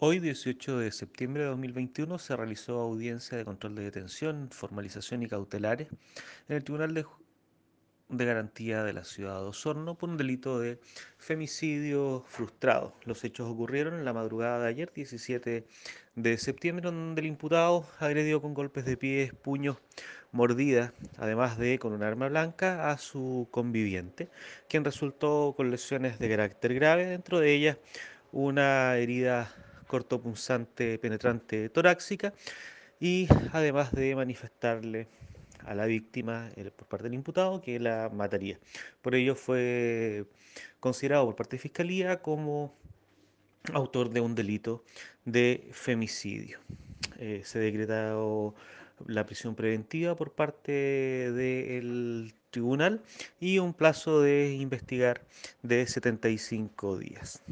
Hoy, 18 de septiembre de 2021, se realizó audiencia de control de detención, formalización y cautelares en el Tribunal de, Garantía de la Ciudad de Osorno por un delito de femicidio frustrado. Los hechos ocurrieron en la madrugada de ayer, 17 de septiembre, donde el imputado agredió con golpes de pies, puños, mordidas, además de con un arma blanca, a su conviviente, quien resultó con lesiones de carácter grave, dentro de ellas una herida cortopunzante penetrante torácica y además de manifestarle a la víctima por parte del imputado que la mataría. Por ello fue considerado por parte de Fiscalía como autor de un delito de femicidio. Eh, se decretó la prisión preventiva por parte del tribunal y un plazo de investigar de 75 días.